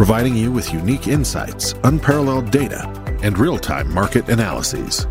providing you with unique insights, unparalleled data, and real time market analyses.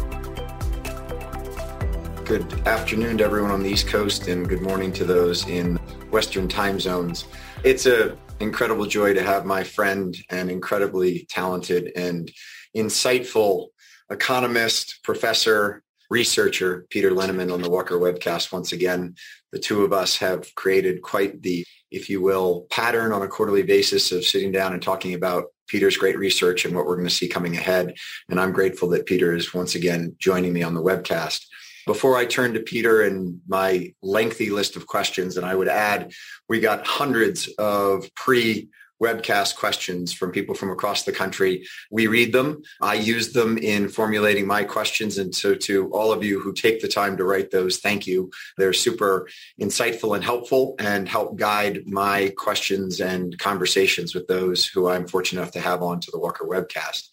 Good afternoon to everyone on the East Coast, and good morning to those in Western time zones. It's an incredible joy to have my friend and incredibly talented and insightful economist, professor, researcher, Peter Linneman on the Walker webcast once again. The two of us have created quite the if you will, pattern on a quarterly basis of sitting down and talking about Peter's great research and what we're going to see coming ahead. And I'm grateful that Peter is once again joining me on the webcast. Before I turn to Peter and my lengthy list of questions, and I would add, we got hundreds of pre webcast questions from people from across the country. We read them. I use them in formulating my questions. And so to all of you who take the time to write those, thank you. They're super insightful and helpful and help guide my questions and conversations with those who I'm fortunate enough to have on to the Walker webcast.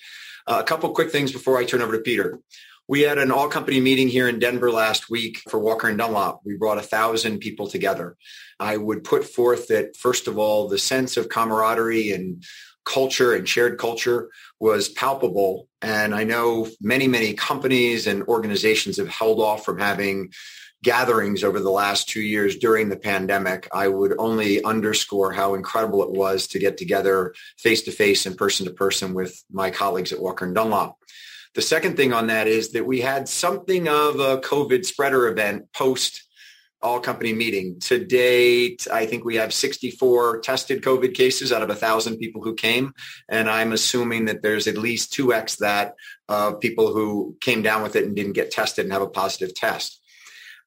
Uh, a couple quick things before I turn over to Peter. We had an all company meeting here in Denver last week for Walker and Dunlop. We brought a thousand people together. I would put forth that, first of all, the sense of camaraderie and culture and shared culture was palpable. And I know many, many companies and organizations have held off from having gatherings over the last two years during the pandemic. I would only underscore how incredible it was to get together face to face and person to person with my colleagues at Walker and Dunlop. The second thing on that is that we had something of a COVID spreader event post all company meeting. To date, I think we have 64 tested COVID cases out of a thousand people who came. And I'm assuming that there's at least 2x that of people who came down with it and didn't get tested and have a positive test.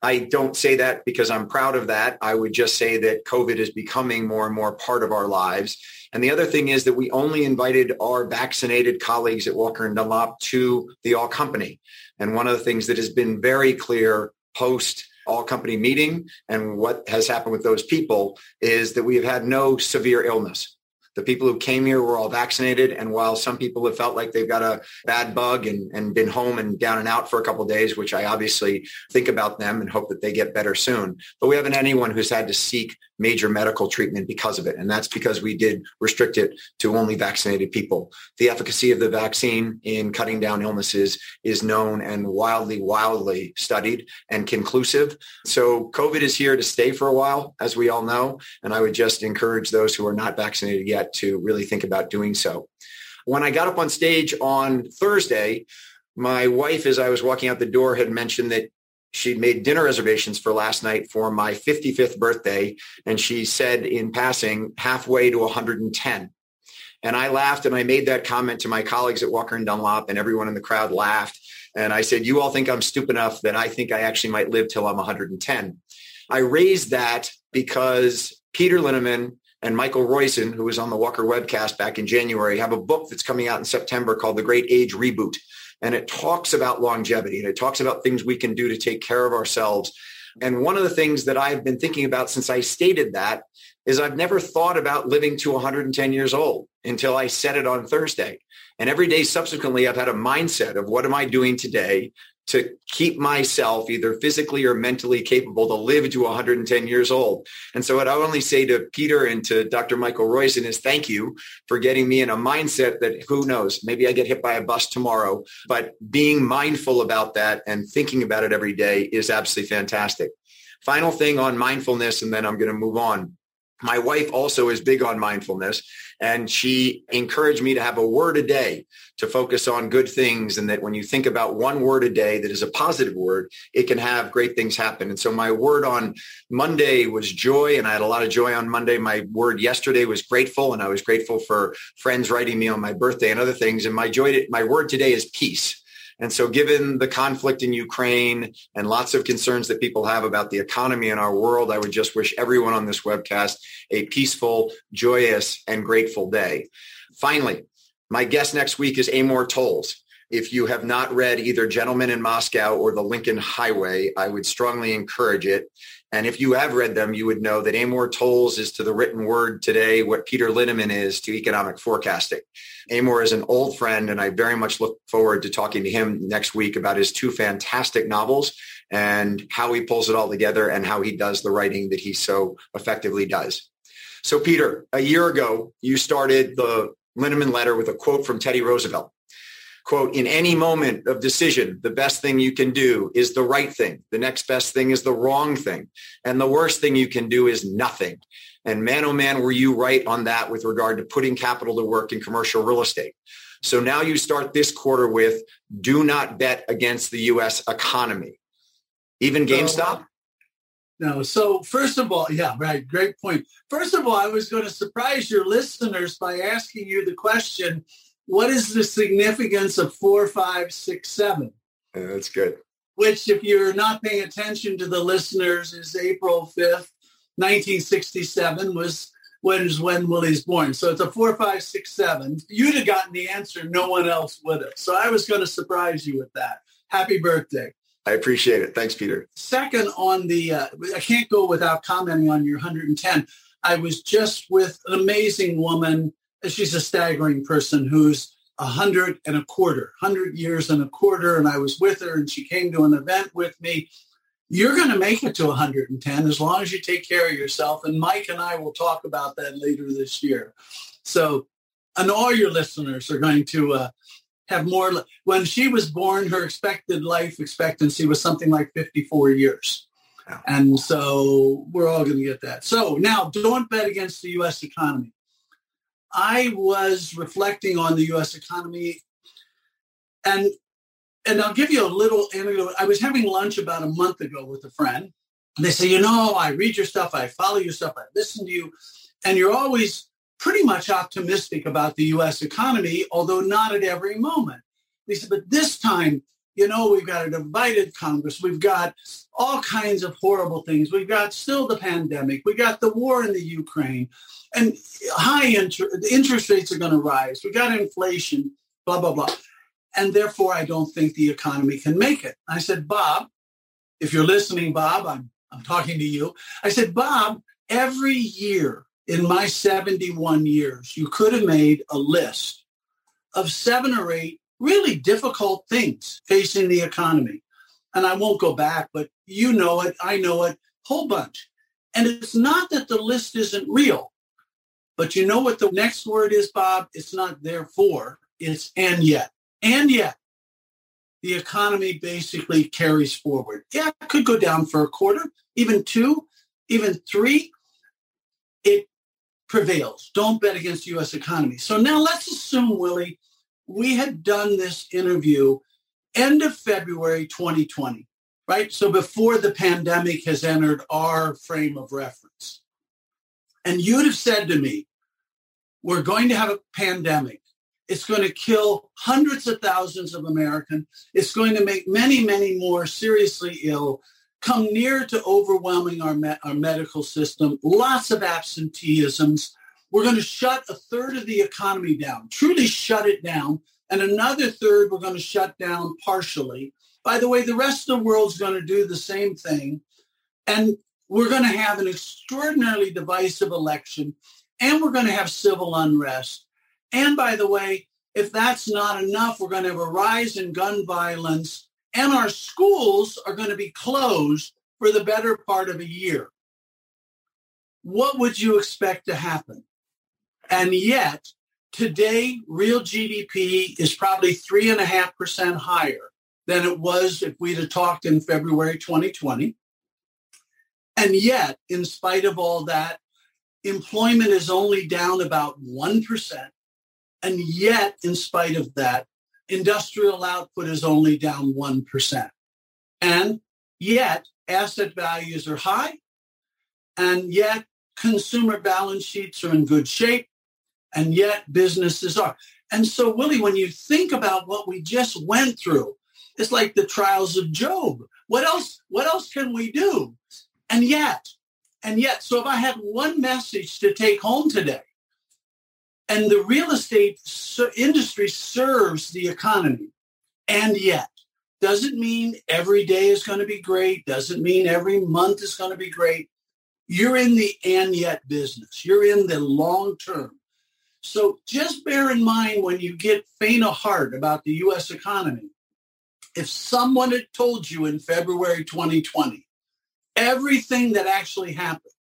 I don't say that because I'm proud of that. I would just say that COVID is becoming more and more part of our lives. And the other thing is that we only invited our vaccinated colleagues at Walker and Dunlop to the all company. And one of the things that has been very clear post all company meeting and what has happened with those people is that we have had no severe illness. The people who came here were all vaccinated. And while some people have felt like they've got a bad bug and, and been home and down and out for a couple days, which I obviously think about them and hope that they get better soon. But we haven't anyone who's had to seek major medical treatment because of it. And that's because we did restrict it to only vaccinated people. The efficacy of the vaccine in cutting down illnesses is known and wildly, wildly studied and conclusive. So COVID is here to stay for a while, as we all know. And I would just encourage those who are not vaccinated yet to really think about doing so. When I got up on stage on Thursday, my wife, as I was walking out the door, had mentioned that she'd made dinner reservations for last night for my 55th birthday. And she said in passing, halfway to 110. And I laughed and I made that comment to my colleagues at Walker and Dunlop and everyone in the crowd laughed. And I said, you all think I'm stupid enough that I think I actually might live till I'm 110. I raised that because Peter Linneman and Michael Roizen, who was on the Walker webcast back in January, have a book that's coming out in September called The Great Age Reboot and it talks about longevity and it talks about things we can do to take care of ourselves. And one of the things that I've been thinking about since I stated that is I've never thought about living to 110 years old until I said it on Thursday. And every day subsequently, I've had a mindset of what am I doing today to keep myself either physically or mentally capable to live to 110 years old. And so what I only say to Peter and to Dr. Michael Roizen is thank you for getting me in a mindset that who knows, maybe I get hit by a bus tomorrow, but being mindful about that and thinking about it every day is absolutely fantastic. Final thing on mindfulness, and then I'm going to move on. My wife also is big on mindfulness and she encouraged me to have a word a day to focus on good things and that when you think about one word a day that is a positive word, it can have great things happen. And so my word on Monday was joy and I had a lot of joy on Monday. My word yesterday was grateful and I was grateful for friends writing me on my birthday and other things. And my joy, my word today is peace. And so given the conflict in Ukraine and lots of concerns that people have about the economy in our world, I would just wish everyone on this webcast a peaceful, joyous, and grateful day. Finally, My guest next week is Amor Towles. If you have not read either Gentlemen in Moscow or The Lincoln Highway, I would strongly encourage it. And if you have read them, you would know that Amor Towles is to the written word today what Peter Linneman is to economic forecasting. Amor is an old friend, and I very much look forward to talking to him next week about his two fantastic novels and how he pulls it all together and how he does the writing that he so effectively does. So, Peter, a year ago, you started the Linneman letter with a quote from Teddy Roosevelt quote, in any moment of decision, the best thing you can do is the right thing. The next best thing is the wrong thing. And the worst thing you can do is nothing. And man, oh man, were you right on that with regard to putting capital to work in commercial real estate. So now you start this quarter with do not bet against the U.S. economy. Even GameStop? No. So first of all, yeah, right. Great point. First of all, I was going to surprise your listeners by asking you the question, what is the significance of four, five, six, seven? Yeah, that's good. Which, if you're not paying attention to the listeners, is April 5th, 1967 was when is when Willie's born. So it's a four, five, six, seven. You'd have gotten the answer. No one else would have. So I was going to surprise you with that. Happy birthday. I appreciate it. Thanks, Peter. Second on the, uh, I can't go without commenting on your 110. I was just with an amazing woman she's a staggering person who's a hundred and a quarter, hundred years and a quarter. And I was with her and she came to an event with me. You're going to make it to 110 as long as you take care of yourself. And Mike and I will talk about that later this year. So, and all your listeners are going to uh, have more. When she was born, her expected life expectancy was something like 54 years. And so we're all going to get that. So now don't bet against the U.S. economy. I was reflecting on the U.S. economy, and and I'll give you a little anecdote. I was having lunch about a month ago with a friend. And they say, you know, I read your stuff, I follow your stuff, I listen to you, and you're always pretty much optimistic about the U.S. economy, although not at every moment. They said, but this time, you know, we've got a divided Congress. We've got all kinds of horrible things. We've got still the pandemic. We got the war in the Ukraine and high interest, interest rates are going to rise. We got inflation, blah, blah, blah. And therefore, I don't think the economy can make it. I said, Bob, if you're listening, Bob, I'm, I'm talking to you. I said, Bob, every year in my 71 years, you could have made a list of seven or eight really difficult things facing the economy. And I won't go back, but you know it, I know it, whole bunch. And it's not that the list isn't real. But you know what the next word is, Bob? It's not therefore, it's and yet. And yet, the economy basically carries forward. Yeah, it could go down for a quarter, even two, even three. It prevails. Don't bet against the U.S. economy. So now let's assume, Willie, we had done this interview end of February 2020, right? So before the pandemic has entered our frame of reference. And you'd have said to me, we're going to have a pandemic. It's going to kill hundreds of thousands of Americans. It's going to make many, many more seriously ill, come near to overwhelming our, me- our medical system, lots of absenteeisms. We're going to shut a third of the economy down, truly shut it down. And another third we're going to shut down partially. By the way, the rest of the world's going to do the same thing. And we're going to have an extraordinarily divisive election and we're going to have civil unrest. And by the way, if that's not enough, we're going to have a rise in gun violence and our schools are going to be closed for the better part of a year. What would you expect to happen? And yet, today, real GDP is probably 3.5% higher than it was if we'd have talked in February 2020. And yet, in spite of all that, employment is only down about 1%. And yet, in spite of that, industrial output is only down 1%. And yet, asset values are high. And yet, consumer balance sheets are in good shape. And yet, businesses are. And so, Willie, when you think about what we just went through, it's like the trials of Job. What else? What else can we do? And yet, and yet, so if I had one message to take home today, And the real estate industry serves the economy. And yet, doesn't mean every day is going to be great. Doesn't mean every month is going to be great. You're in the and yet business. You're in the long term. So just bear in mind when you get faint of heart about the U.S. economy, if someone had told you in February 2020 everything that actually happened,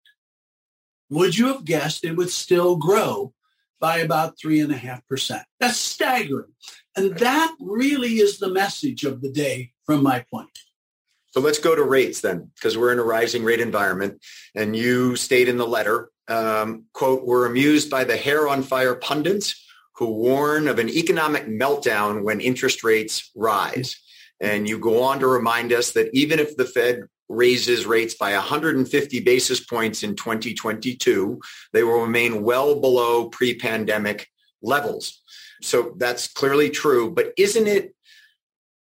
would you have guessed it would still grow by about three and a half percent? That's staggering. And that really is the message of the day from my point. So let's go to rates then, because we're in a rising rate environment. And you state in the letter, um, quote, we're amused by the hair on fire pundits who warn of an economic meltdown when interest rates rise. And you go on to remind us that even if the Fed raises rates by 150 basis points in 2022, they will remain well below pre-pandemic levels. So that's clearly true. But isn't it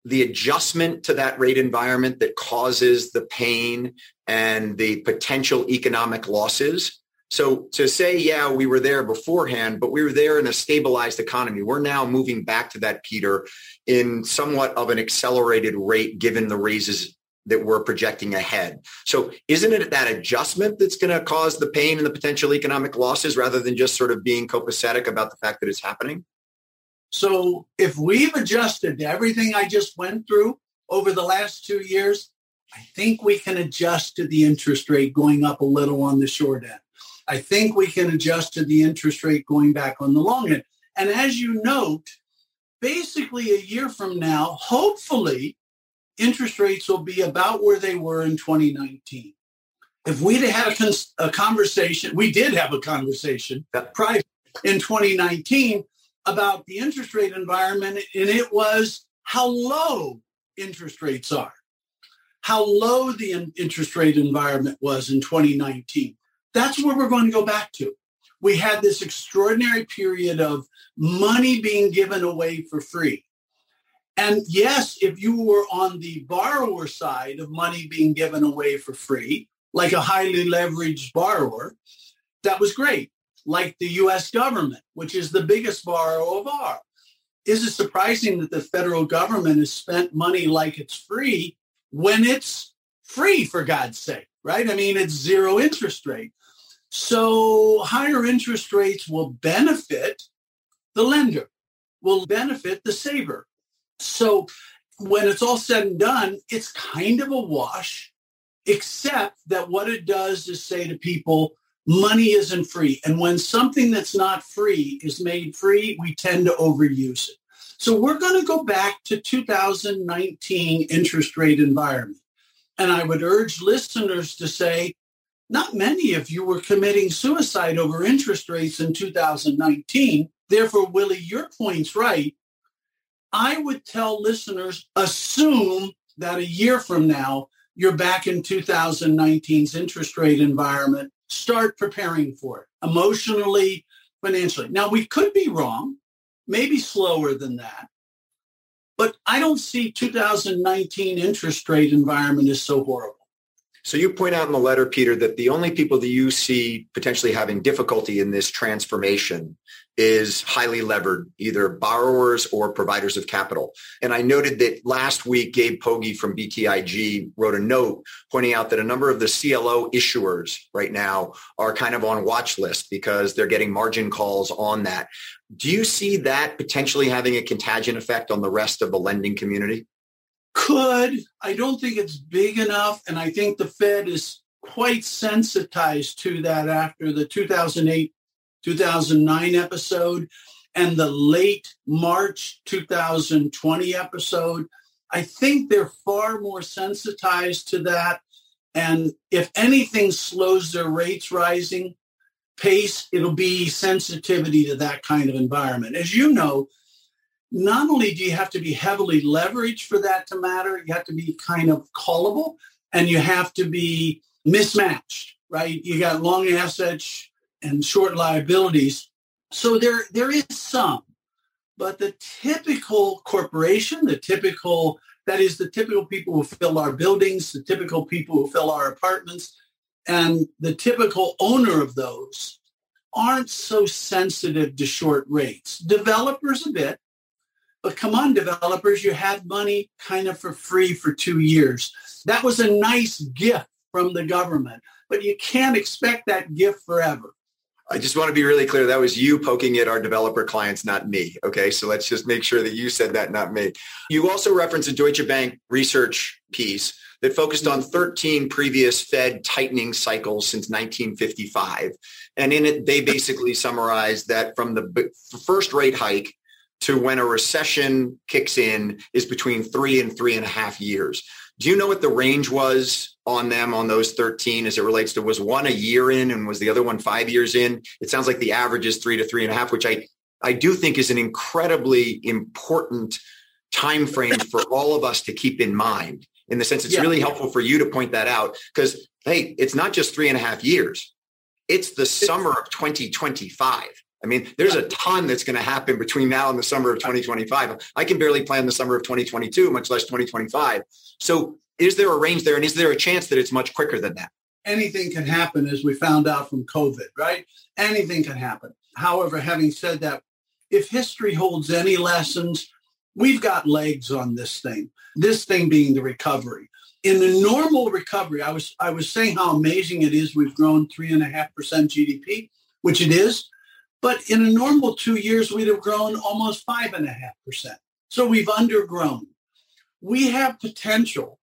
the adjustment to that rate environment that causes the pain and the potential economic losses? So to say, yeah, we were there beforehand, but we were there in a stabilized economy. We're now moving back to that, Peter, in somewhat of an accelerated rate given the raises that we're projecting ahead. So isn't it that adjustment that's going to cause the pain and the potential economic losses rather than just sort of being copacetic about the fact that it's happening? So if we've adjusted to everything I just went through over the last two years, I think we can adjust to the interest rate going up a little on the short end. I think we can adjust to the interest rate going back on the long end. And as you note, basically a year from now, hopefully interest rates will be about where they were in 2019. If we'd had a, cons- a conversation, we did have a conversation prior in 2019 about the interest rate environment, and it was how low interest rates are, how low the in- interest rate environment was in 2019. That's where we're going to go back to. We had this extraordinary period of money being given away for free. And yes, if you were on the borrower side of money being given away for free, like a highly leveraged borrower, that was great. Like the US government, which is the biggest borrower of all. Is it surprising that the federal government has spent money like it's free when it's free, for God's sake, right? I mean, it's zero interest rate. So higher interest rates will benefit the lender, will benefit the saver. So when it's all said and done, it's kind of a wash, except that what it does is say to people, money isn't free. And when something that's not free is made free, we tend to overuse it. So we're going to go back to 2019 interest rate environment. And I would urge listeners to say, not many of you were committing suicide over interest rates in 2019. Therefore, Willie, your point's right. I would tell listeners, assume that a year from now, you're back in 2019's interest rate environment. Start preparing for it emotionally, financially. Now, we could be wrong, maybe slower than that. But I don't see 2019 interest rate environment as so horrible. So you point out in the letter, Peter, that the only people that you see potentially having difficulty in this transformation is highly levered, either borrowers or providers of capital. And I noted that last week, Gabe Pogge from BTIG wrote a note pointing out that a number of the CLO issuers right now are kind of on watch list because they're getting margin calls on that. Do you see that potentially having a contagion effect on the rest of the lending community? Could. I don't think it's big enough. And I think the Fed is quite sensitized to that after the 2008 2009 episode and the late March 2020 episode. I think they're far more sensitized to that. And if anything slows their rates rising pace, it'll be sensitivity to that kind of environment. As you know, not only do you have to be heavily leveraged for that to matter, you have to be kind of callable and you have to be mismatched, right? You got long assets and short liabilities. So there, there is some, but the typical corporation, the typical, that is the typical people who fill our buildings, the typical people who fill our apartments, and the typical owner of those aren't so sensitive to short rates. Developers a bit, but come on, developers, you had money kind of for free for two years. That was a nice gift from the government, but you can't expect that gift forever. I just want to be really clear. That was you poking at our developer clients, not me. Okay. So let's just make sure that you said that, not me. You also referenced a Deutsche Bank research piece that focused on 13 previous Fed tightening cycles since 1955. And in it, they basically summarized that from the first rate hike to when a recession kicks in is between three and three and a half years. Do you know what the range was on them on those 13 as it relates to was one a year in and was the other one five years in? It sounds like the average is three to three and a half, which I, I do think is an incredibly important time frame for all of us to keep in mind in the sense it's yeah. really helpful for you to point that out because hey it's not just three and a half years it's the summer of 2025 I mean, there's a ton that's going to happen between now and the summer of 2025. I can barely plan the summer of 2022, much less 2025. So is there a range there? And is there a chance that it's much quicker than that? Anything can happen, as we found out from COVID, right? Anything can happen. However, having said that, if history holds any lessons, we've got legs on this thing, this thing being the recovery. In the normal recovery, I was I was saying how amazing it is we've grown three and a half percent GDP, which it is. But in a normal two years, we'd have grown almost five and a half percent. So we've undergrown. We have potential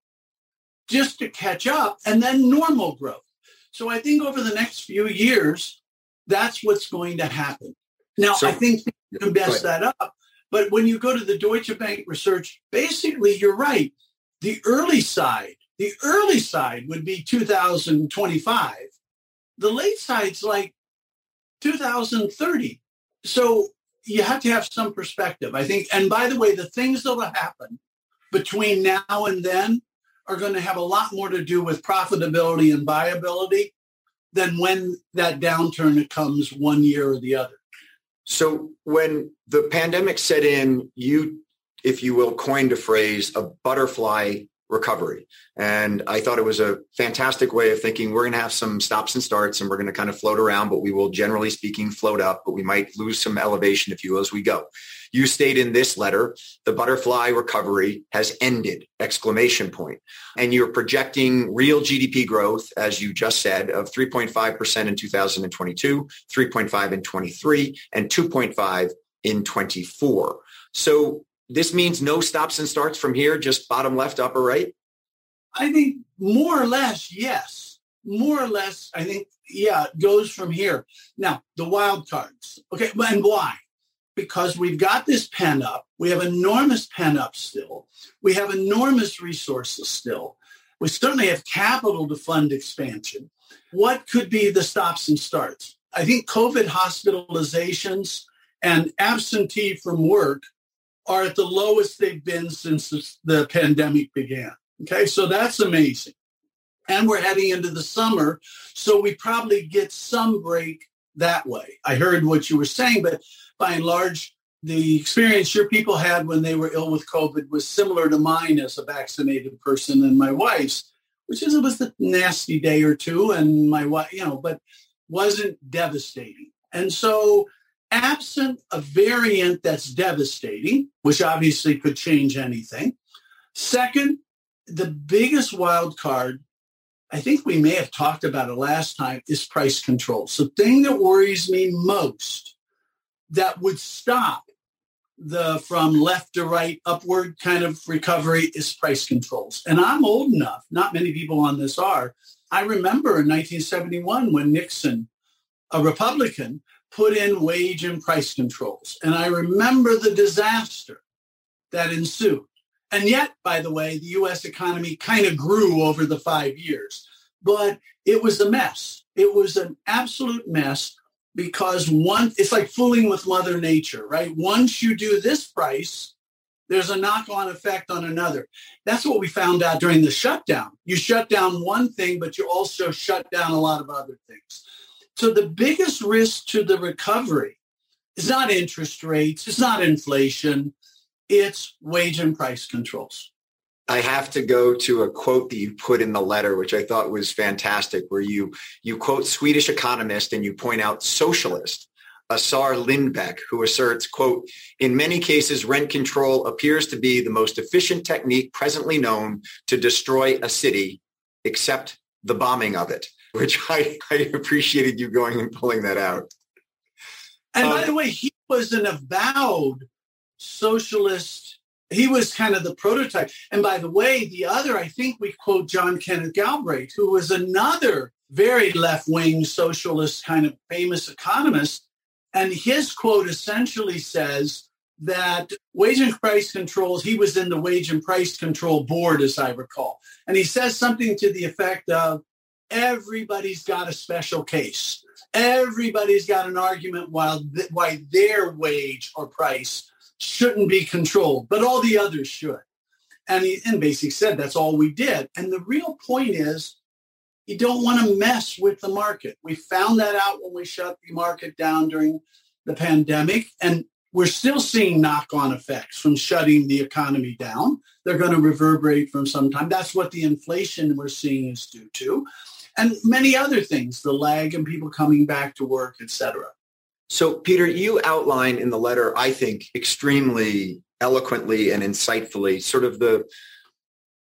just to catch up and then normal growth. So I think over the next few years, that's what's going to happen. Now, so, I think you can mess that up. But when you go to the Deutsche Bank research, basically, you're right. The early side, the early side would be 2025. The late side's like 2030. So you have to have some perspective, I think. And by the way, the things that will happen between now and then are going to have a lot more to do with profitability and viability than when that downturn comes one year or the other. So when the pandemic set in, you, if you will, coined a phrase, a butterfly recovery. And I thought it was a fantastic way of thinking we're going to have some stops and starts and we're going to kind of float around, but we will generally speaking float up, but we might lose some elevation, if you will, as we go. You state in this letter, the butterfly recovery has ended, exclamation point. And you're projecting real GDP growth, as you just said, of 3.5% in 2022, 3.5 in 23, and 2.5 in 24. So this means no stops and starts from here, just bottom left, upper right? I think more or less, yes. More or less, I think, yeah, it goes from here. Now, the wild cards. Okay, and why? Because we've got this pen up. We have enormous pen up still. We have enormous resources still. We certainly have capital to fund expansion. What could be the stops and starts? I think COVID hospitalizations and absentee from work are at the lowest they've been since the pandemic began. Okay, so that's amazing. And we're heading into the summer, so we probably get some break that way. I heard what you were saying, but by and large, the experience your people had when they were ill with COVID was similar to mine as a vaccinated person and my wife's, which is it was a nasty day or two, and my wife, you know, but wasn't devastating. And so absent a variant that's devastating, which obviously could change anything. Second, the biggest wild card, I think we may have talked about it last time, is price control. So thing that worries me most that would stop the from left to right upward kind of recovery is price controls. And I'm old enough, not many people on this are. I remember in 1971 when Nixon, a Republican, put in wage and price controls. And I remember the disaster that ensued. And yet, by the way, the US economy kind of grew over the five years, but it was a mess. It was an absolute mess because one, it's like fooling with Mother Nature, right? Once you do this price, there's a knock-on effect on another. That's what we found out during the shutdown. You shut down one thing, but you also shut down a lot of other things. So the biggest risk to the recovery is not interest rates, it's not inflation, it's wage and price controls. I have to go to a quote that you put in the letter, which I thought was fantastic, where you you quote Swedish economist and you point out socialist Assar Lindbeck, who asserts, quote, in many cases, rent control appears to be the most efficient technique presently known to destroy a city, except the bombing of it, which I, I appreciated you going and pulling that out. And um, by the way, he was an avowed socialist. He was kind of the prototype. And by the way, the other, I think we quote John Kenneth Galbraith, who was another very left-wing socialist kind of famous economist and his quote essentially says that wage and price controls, he was in the wage and price control board, as I recall. And he says something to the effect of everybody's got a special case. Everybody's got an argument why, th- why their wage or price shouldn't be controlled, but all the others should. And he and basically said that's all we did. And the real point is you don't want to mess with the market. We found that out when we shut the market down during the pandemic. And we're still seeing knock-on effects from shutting the economy down. They're going to reverberate from some time. That's what the inflation we're seeing is due to. And many other things, the lag and people coming back to work, et cetera. So, Peter, you outline in the letter, I think, extremely eloquently and insightfully, sort of the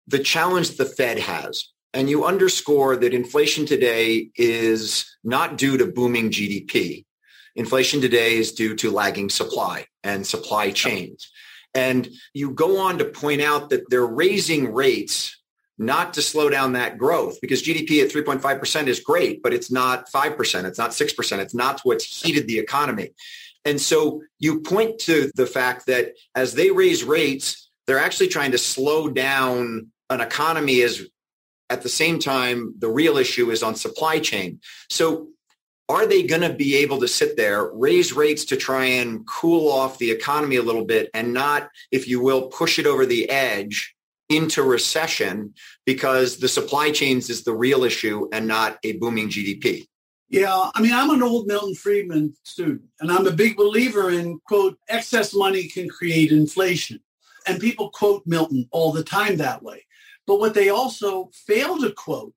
the challenge the Fed has and you underscore that inflation today is not due to booming GDP. Inflation today is due to lagging supply and supply chains. And you go on to point out that they're raising rates not to slow down that growth because GDP at 3.5% is great, but it's not 5%, it's not 6%, it's not what's heated the economy. And so you point to the fact that as they raise rates, they're actually trying to slow down an economy as at the same time, the real issue is on supply chain. So are they going to be able to sit there, raise rates to try and cool off the economy a little bit and not, if you will, push it over the edge into recession because the supply chains is the real issue and not a booming GDP? Yeah, I mean, I'm an old Milton Friedman student, and I'm a big believer in, quote, excess money can create inflation. And people quote Milton all the time that way. But what they also fail to quote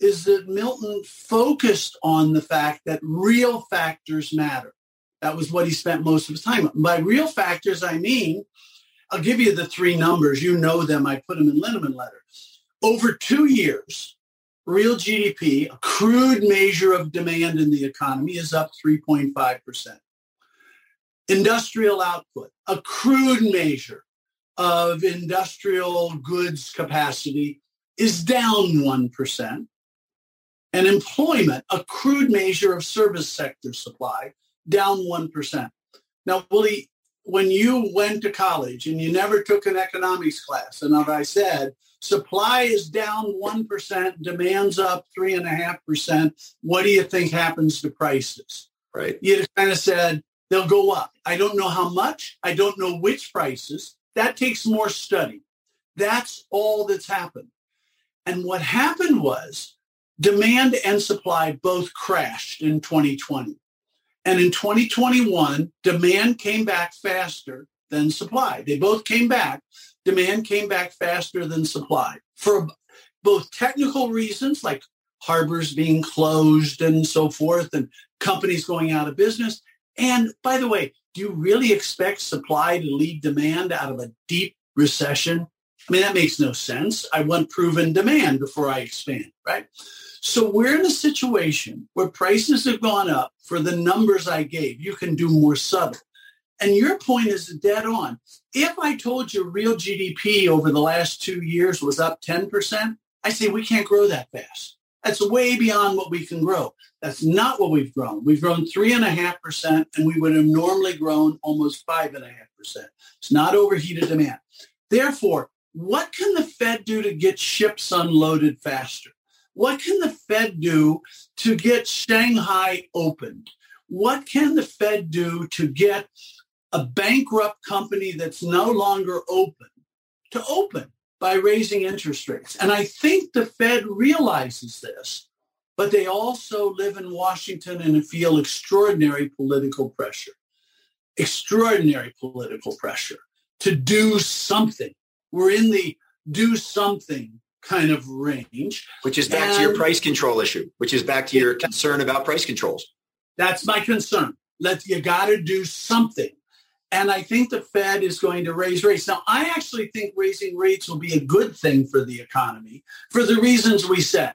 is that Milton focused on the fact that real factors matter. That was what he spent most of his time on. By real factors, I mean, I'll give you the three numbers. You know them. I put them in Linneman letter. Over two years, real GDP, a crude measure of demand in the economy, is up 3.5%. Industrial output, a crude measure of industrial goods capacity is down 1%. And employment, a crude measure of service sector supply, down 1%. Now, Willie, when you went to college and you never took an economics class, and as I said, supply is down 1%, demand's up 3.5%. What do you think happens to prices? Right. You kind of said, they'll go up. I don't know how much. I don't know which prices. That takes more study. That's all that's happened. And what happened was demand and supply both crashed in 2020. And in 2021, demand came back faster than supply. They both came back. Demand came back faster than supply for both technical reasons like harbors being closed and so forth and companies going out of business. And by the way, do you really expect supply to lead demand out of a deep recession? I mean, that makes no sense. I want proven demand before I expand, right? So we're in a situation where prices have gone up for the numbers I gave. You can do more subtle. And your point is dead on. If I told you real GDP over the last two years was up 10%, I say we can't grow that fast. That's way beyond what we can grow. That's not what we've grown. We've grown three and we would have normally grown almost five and a half percent. It's not overheated demand. Therefore, what can the Fed do to get ships unloaded faster? What can the Fed do to get Shanghai opened? What can the Fed do to get a bankrupt company that's no longer open to open? by raising interest rates. And I think the Fed realizes this, but they also live in Washington and feel extraordinary political pressure, extraordinary political pressure to do something. We're in the do something kind of range. Which is back and to your price control issue, which is back to your concern about price controls. That's my concern. Let you got to do something. And I think the Fed is going to raise rates. Now, I actually think raising rates will be a good thing for the economy for the reasons we said.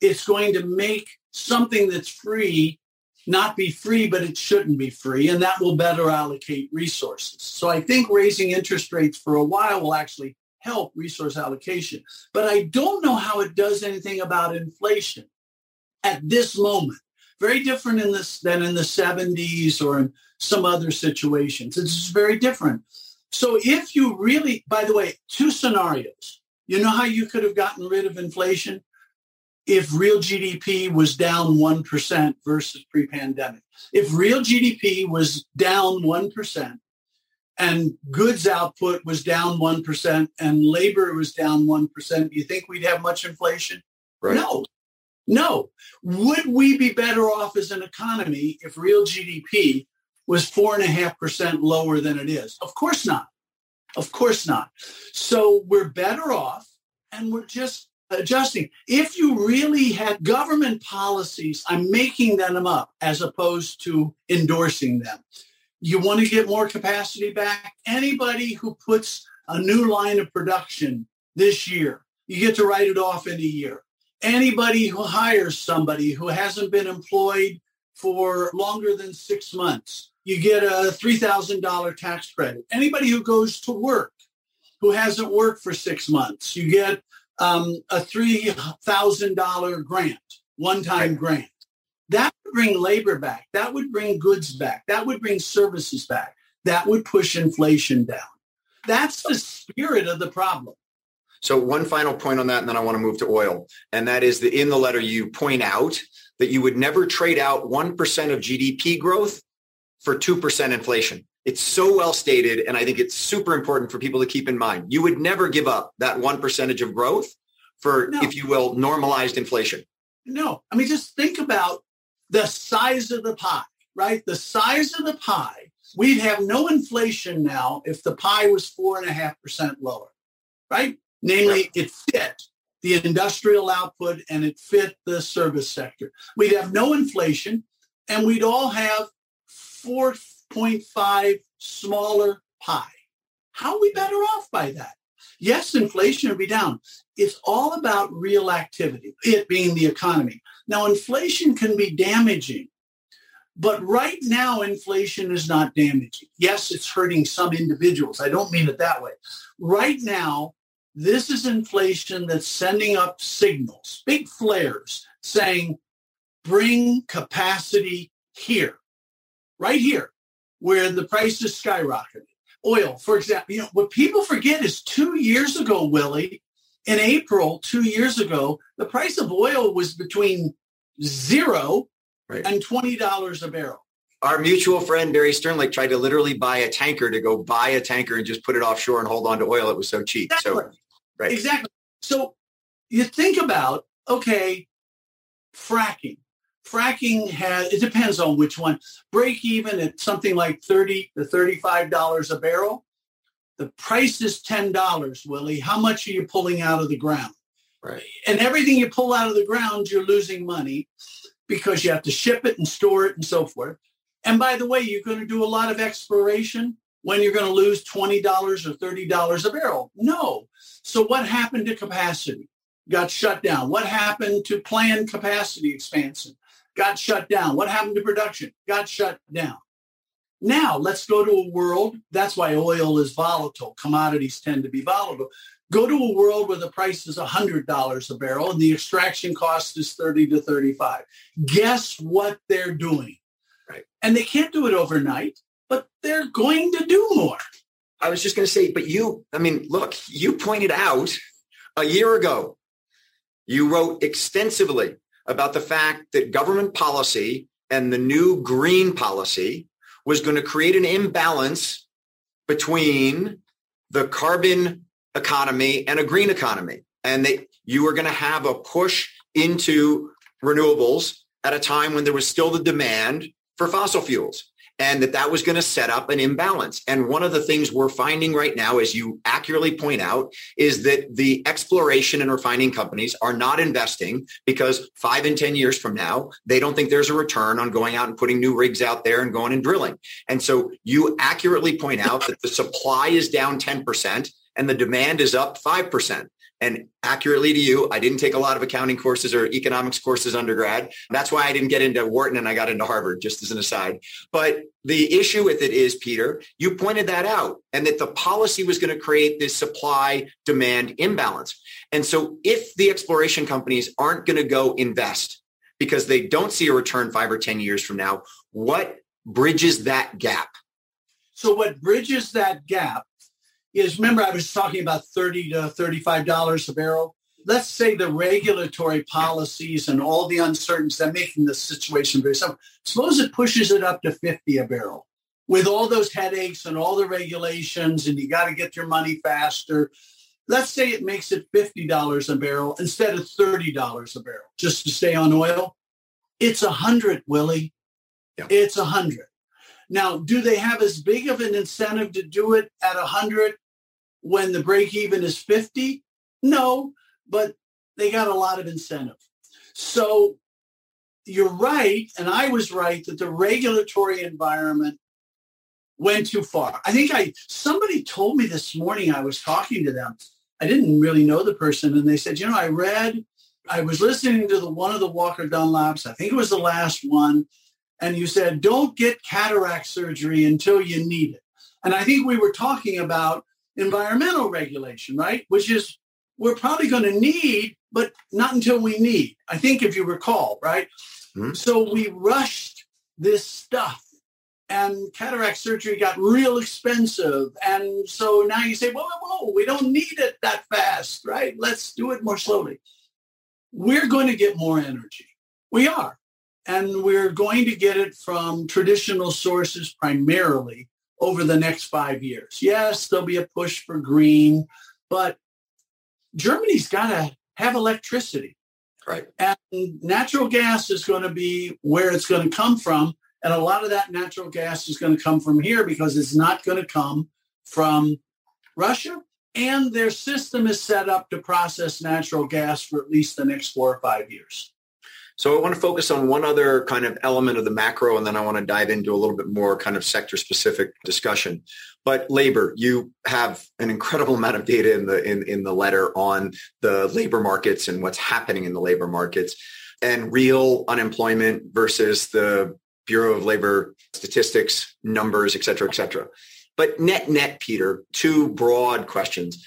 It's going to make something that's free not be free, but it shouldn't be free, and that will better allocate resources. So I think raising interest rates for a while will actually help resource allocation. But I don't know how it does anything about inflation at this moment. Very different in this than in the 70s or in some other situations. It's very different. So if you really, by the way, two scenarios. You know how you could have gotten rid of inflation? if real GDP was down 1% versus pre-pandemic. If real GDP was down 1% and goods output was down 1% and labor was down 1%, do you think we'd have much inflation? Right. No. No. Would we be better off as an economy if real GDP was 4.5% lower than it is? Of course not. Of course not. So we're better off and we're just adjusting. If you really had government policies, I'm making them up as opposed to endorsing them. You want to get more capacity back? Anybody who puts a new line of production this year, you get to write it off in a year. Anybody who hires somebody who hasn't been employed for longer than six months, you get a $3,000 tax credit. Anybody who goes to work who hasn't worked for six months, you get um, a $3,000 grant, one-time grant. That would bring labor back. That would bring goods back. That would bring services back. That would push inflation down. That's the spirit of the problem. So one final point on that, and then I want to move to oil. And that is that in the letter, you point out that you would never trade out 1% of GDP growth for 2% inflation. It's so well stated, and I think it's super important for people to keep in mind. You would never give up that one percentage of growth for, no. if you will, normalized inflation. No, I mean, just think about the size of the pie, right? The size of the pie. We'd have no inflation now if the pie was four and a half percent lower, right? Namely, it fit the industrial output and it fit the service sector. We'd have no inflation and we'd all have 4.5 smaller pie. How are we better off by that? Yes, inflation would be down. It's all about real activity, it being the economy. Now, inflation can be damaging, but right now, inflation is not damaging. Yes, it's hurting some individuals. I don't mean it that way. Right now, this is inflation that's sending up signals, big flares, saying, bring capacity here, right here where the price is skyrocketing. Oil, for example, you know, what people forget is two years ago, Willie, in April, two years ago, the price of oil was between zero right. and $20 a barrel. Our mutual friend Barry Sternlicht tried to literally buy a tanker to go buy a tanker and just put it offshore and hold on to oil. It was so cheap. Exactly. So, right. Exactly. So you think about, okay, fracking fracking has it depends on which one break even at something like 30 to 35 dollars a barrel the price is $10 willie. How much are you pulling out of the ground? Right. And everything you pull out of the ground you're losing money because you have to ship it and store it and so forth. And by the way you're going to do a lot of exploration when you're going to lose $20 or $30 a barrel. No. So what happened to capacity? Got shut down. What happened to planned capacity expansion? Got shut down. What happened to production? Got shut down. Now let's go to a world. That's why oil is volatile. Commodities tend to be volatile. Go to a world where the price is $100 a barrel and the extraction cost is 30 to 35. Guess what they're doing? Right. And they can't do it overnight, but they're going to do more. I was just going to say, but you, I mean, look, you pointed out a year ago, you wrote extensively about the fact that government policy and the new green policy was going to create an imbalance between the carbon economy and a green economy. And that you were going to have a push into renewables at a time when there was still the demand for fossil fuels. And that that was going to set up an imbalance. And one of the things we're finding right now, as you accurately point out, is that the exploration and refining companies are not investing because five and 10 years from now, they don't think there's a return on going out and putting new rigs out there and going and drilling. And so you accurately point out that the supply is down 10% and the demand is up 5%. And accurately to you, I didn't take a lot of accounting courses or economics courses undergrad. That's why I didn't get into Wharton and I got into Harvard, just as an aside. But the issue with it is, Peter, you pointed that out and that the policy was going to create this supply demand imbalance. And so if the exploration companies aren't going to go invest because they don't see a return five or 10 years from now, what bridges that gap? So what bridges that gap is remember I was talking about 30 to $35 a barrel. Let's say the regulatory policies and all the uncertainties that making the situation very simple. Suppose it pushes it up to 50 a barrel with all those headaches and all the regulations and you got to get your money faster. Let's say it makes it $50 a barrel instead of $30 a barrel just to stay on oil. It's a hundred, Willie. Yeah. It's a hundred. Now, do they have as big of an incentive to do it at 100 when the break even is 50? No, but they got a lot of incentive. So you're right, and I was right that the regulatory environment went too far. I think I somebody told me this morning I was talking to them. I didn't really know the person, and they said, you know, I read, I was listening to the one of the Walker Dunlops. I think it was the last one, and you said, don't get cataract surgery until you need it. And I think we were talking about environmental regulation, right? Which is we're probably going to need, but not until we need. I think if you recall, right? Mm-hmm. So we rushed this stuff and cataract surgery got real expensive. And so now you say, whoa, whoa, whoa, we don't need it that fast, right? Let's do it more slowly. We're going to get more energy. We are. And we're going to get it from traditional sources primarily over the next five years. Yes, there'll be a push for green, but Germany's got to have electricity. Right. And natural gas is going to be where it's going to come from. And a lot of that natural gas is going to come from here because it's not going to come from Russia. And their system is set up to process natural gas for at least the next four or five years. So I want to focus on one other kind of element of the macro, and then I want to dive into a little bit more kind of sector specific discussion. But labor, you have an incredible amount of data in the in, in the letter on the labor markets and what's happening in the labor markets and real unemployment versus the Bureau of Labor statistics numbers, et cetera, et cetera. But net net, Peter, two broad questions.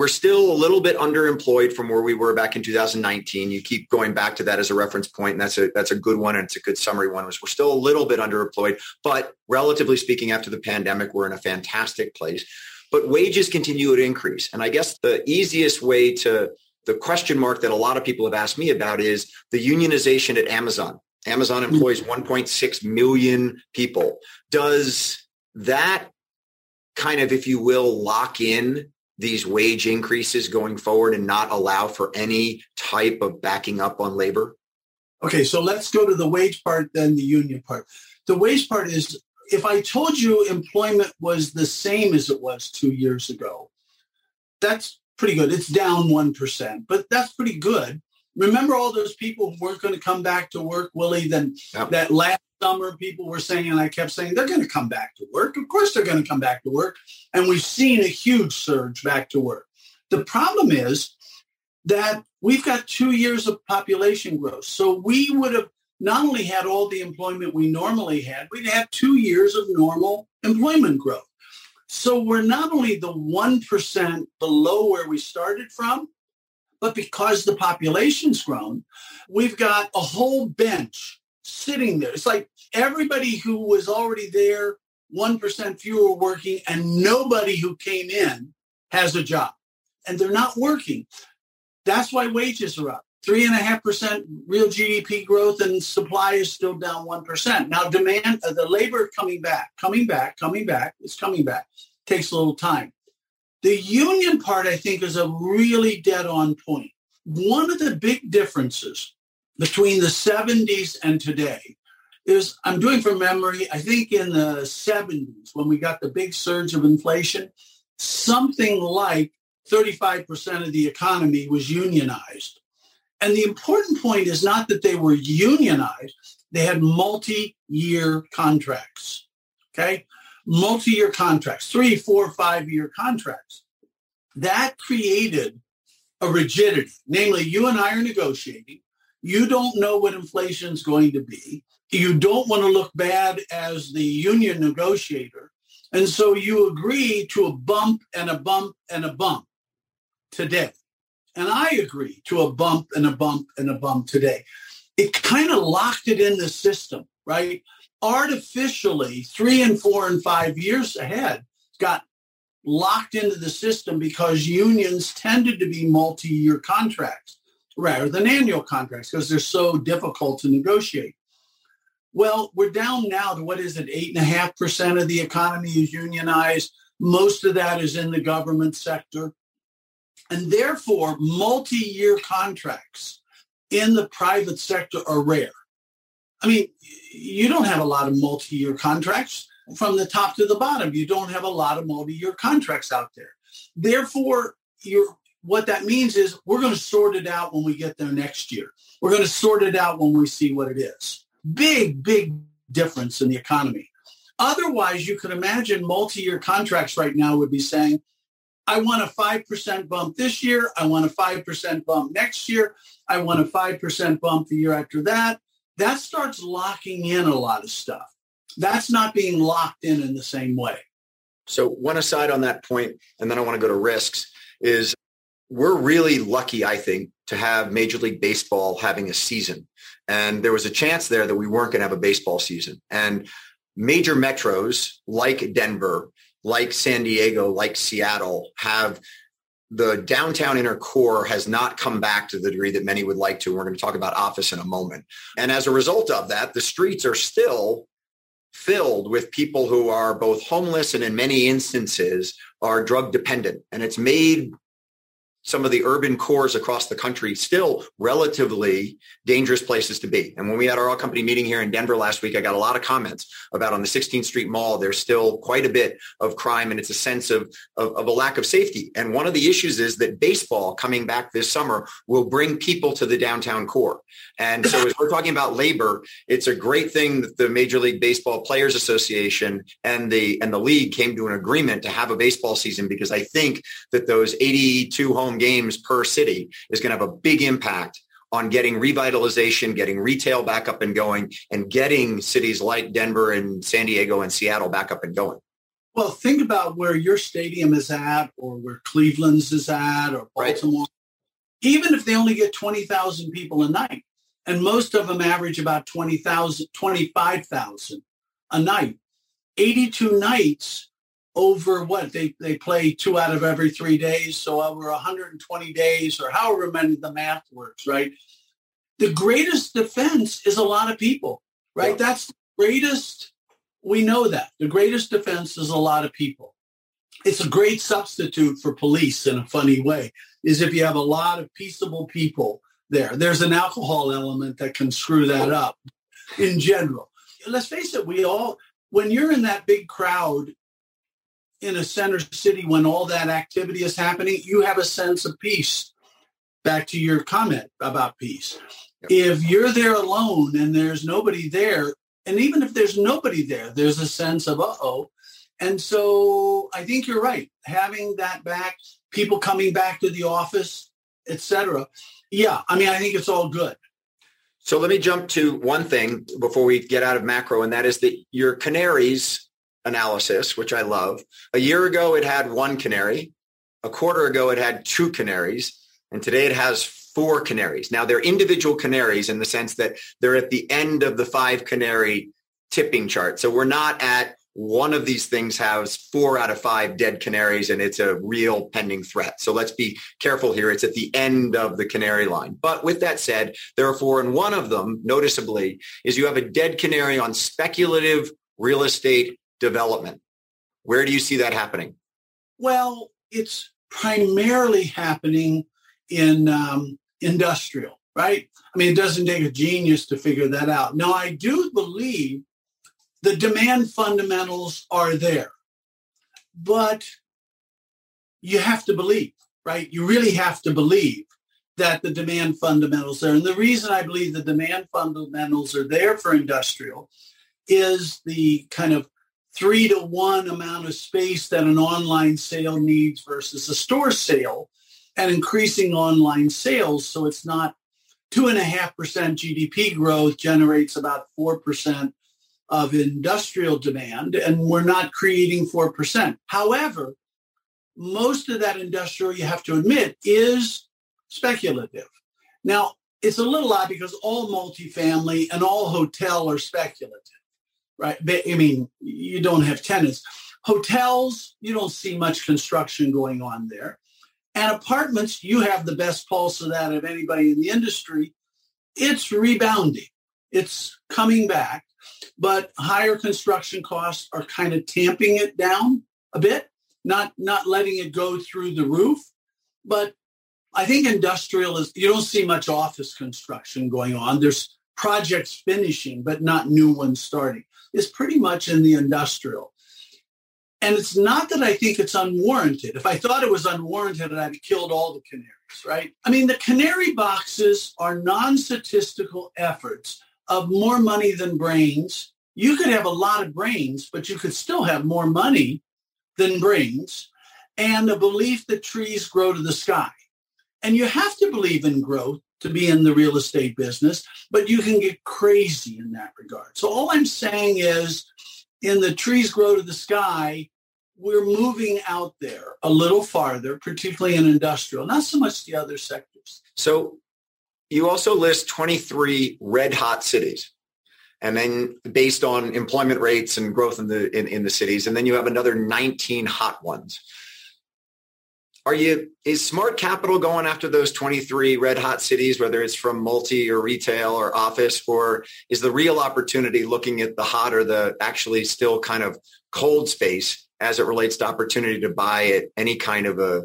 We're still a little bit underemployed from where we were back in 2019. You keep going back to that as a reference point, and that's a that's a good one, and it's a good summary one. Was we're still a little bit underemployed, but relatively speaking, after the pandemic, we're in a fantastic place. But wages continue to increase, and I guess the easiest way to the question mark that a lot of people have asked me about is the unionization at Amazon. Amazon employs mm. 1.6 million people. Does that kind of, if you will, lock in these wage increases going forward and not allow for any type of backing up on labor? Okay, so let's go to the wage part, then the union part. The wage part is if I told you employment was the same as it was two years ago, that's pretty good. It's down 1%, but that's pretty good. Remember all those people who weren't going to come back to work, Willie, then yep. that last summer people were saying, and I kept saying, they're going to come back to work. Of course they're going to come back to work. And we've seen a huge surge back to work. The problem is that we've got two years of population growth. So we would have not only had all the employment we normally had, we'd have two years of normal employment growth. So we're not only the 1% below where we started from, but because the population's grown, we've got a whole bench sitting there. It's like everybody who was already there, 1% fewer working, and nobody who came in has a job. And they're not working. That's why wages are up. Three and a half percent real GDP growth and supply is still down one percent. Now demand, uh, the labor coming back, coming back, coming back, it's coming back. Takes a little time. The union part, I think, is a really dead on point. One of the big differences between the 70s and today is I'm doing from memory, I think in the 70s when we got the big surge of inflation, something like 35% of the economy was unionized. And the important point is not that they were unionized, they had multi-year contracts. Okay? Multi-year contracts, three, four, five-year contracts. That created a rigidity. Namely, you and I are negotiating. You don't know what inflation is going to be. You don't want to look bad as the union negotiator. And so you agree to a bump and a bump and a bump today. And I agree to a bump and a bump and a bump today. It kind of locked it in the system, right? Artificially, three and four and five years ahead got locked into the system because unions tended to be multi-year contracts rather than annual contracts because they're so difficult to negotiate. Well, we're down now to what is it, eight and a half percent of the economy is unionized. Most of that is in the government sector. And therefore, multi-year contracts in the private sector are rare. I mean, you don't have a lot of multi-year contracts from the top to the bottom. You don't have a lot of multi-year contracts out there. Therefore, you're, what that means is we're going to sort it out when we get there next year. We're going to sort it out when we see what it is. Big, big difference in the economy. Otherwise, you could imagine multi-year contracts right now would be saying, I want a 5% bump this year. I want a 5% bump next year. I want a 5% bump the year after that. That starts locking in a lot of stuff. That's not being locked in in the same way. So one aside on that point, and then I want to go to risks, is we're really lucky, I think, to have Major League Baseball having a season. And there was a chance there that we weren't going to have a baseball season. And major metros like Denver, like San Diego, like Seattle have the downtown inner core has not come back to the degree that many would like to. We're going to talk about office in a moment. And as a result of that, the streets are still filled with people who are both homeless and in many instances are drug dependent. And it's made some of the urban cores across the country still relatively dangerous places to be. And when we had our all company meeting here in Denver last week, I got a lot of comments about on the 16th Street Mall, there's still quite a bit of crime and it's a sense of, of, of, a lack of safety. And one of the issues is that baseball coming back this summer will bring people to the downtown core. And so as we're talking about labor, it's a great thing that the Major League Baseball Players Association and the, and the league came to an agreement to have a baseball season because I think that those 82 home games per city is going to have a big impact on getting revitalization, getting retail back up and going, and getting cities like Denver and San Diego and Seattle back up and going. Well, think about where your stadium is at or where Cleveland's is at or Baltimore. Right. Even if they only get 20,000 people a night, and most of them average about 20,000, 25,000 a night, 82 nights over what they, they play two out of every three days. So over 120 days or however many the math works, right? The greatest defense is a lot of people, right? Yeah. That's the greatest. We know that the greatest defense is a lot of people. It's a great substitute for police in a funny way is if you have a lot of peaceable people there. There's an alcohol element that can screw that up in general. Let's face it, we all, when you're in that big crowd in a center city when all that activity is happening, you have a sense of peace. Back to your comment about peace. If you're there alone and there's nobody there, and even if there's nobody there, there's a sense of uh-oh. And so I think you're right. Having that back, people coming back to the office, etc. Yeah, I mean, I think it's all good. So let me jump to one thing before we get out of macro, and that is that your canaries analysis, which I love. A year ago, it had one canary. A quarter ago, it had two canaries. And today it has four canaries. Now they're individual canaries in the sense that they're at the end of the five canary tipping chart. So we're not at one of these things has four out of five dead canaries and it's a real pending threat. So let's be careful here. It's at the end of the canary line. But with that said, there are four and one of them noticeably is you have a dead canary on speculative real estate development. Where do you see that happening? Well, it's primarily happening in um, industrial. right? I mean, it doesn't take a genius to figure that out. Now, I do believe the demand fundamentals are there, but you have to believe, right? You really have to believe that the demand fundamentals are. And the reason I believe the demand fundamentals are there for industrial is the kind of three to one amount of space that an online sale needs versus a store sale and increasing online sales. So it's not two and a half percent GDP growth generates about 4% of industrial demand and we're not creating 4%. However, most of that industrial, you have to admit, is speculative. Now, it's a little odd because all multifamily and all hotel are speculative, right? I mean, you don't have tenants. Hotels, you don't see much construction going on there. And apartments, you have the best pulse of that of anybody in the industry. It's rebounding. It's coming back, but higher construction costs are kind of tamping it down a bit, not not letting it go through the roof. But I think industrial is you don't see much office construction going on. There's projects finishing, but not new ones starting. It's pretty much in the industrial. And it's not that I think it's unwarranted. If I thought it was unwarranted, I'd have killed all the canaries, right? I mean, the canary boxes are non-statistical efforts of more money than brains. You could have a lot of brains, but you could still have more money than brains and a belief that trees grow to the sky. And you have to believe in growth to be in the real estate business, but you can get crazy in that regard. So all I'm saying is in the trees grow to the sky, we're moving out there a little farther, particularly in industrial, not so much the other sectors. So you also list 23 red hot cities and then based on employment rates and growth in the in, in the cities and then you have another 19 hot ones are you is smart capital going after those 23 red hot cities whether it's from multi or retail or office or is the real opportunity looking at the hot or the actually still kind of cold space as it relates to opportunity to buy at any kind of a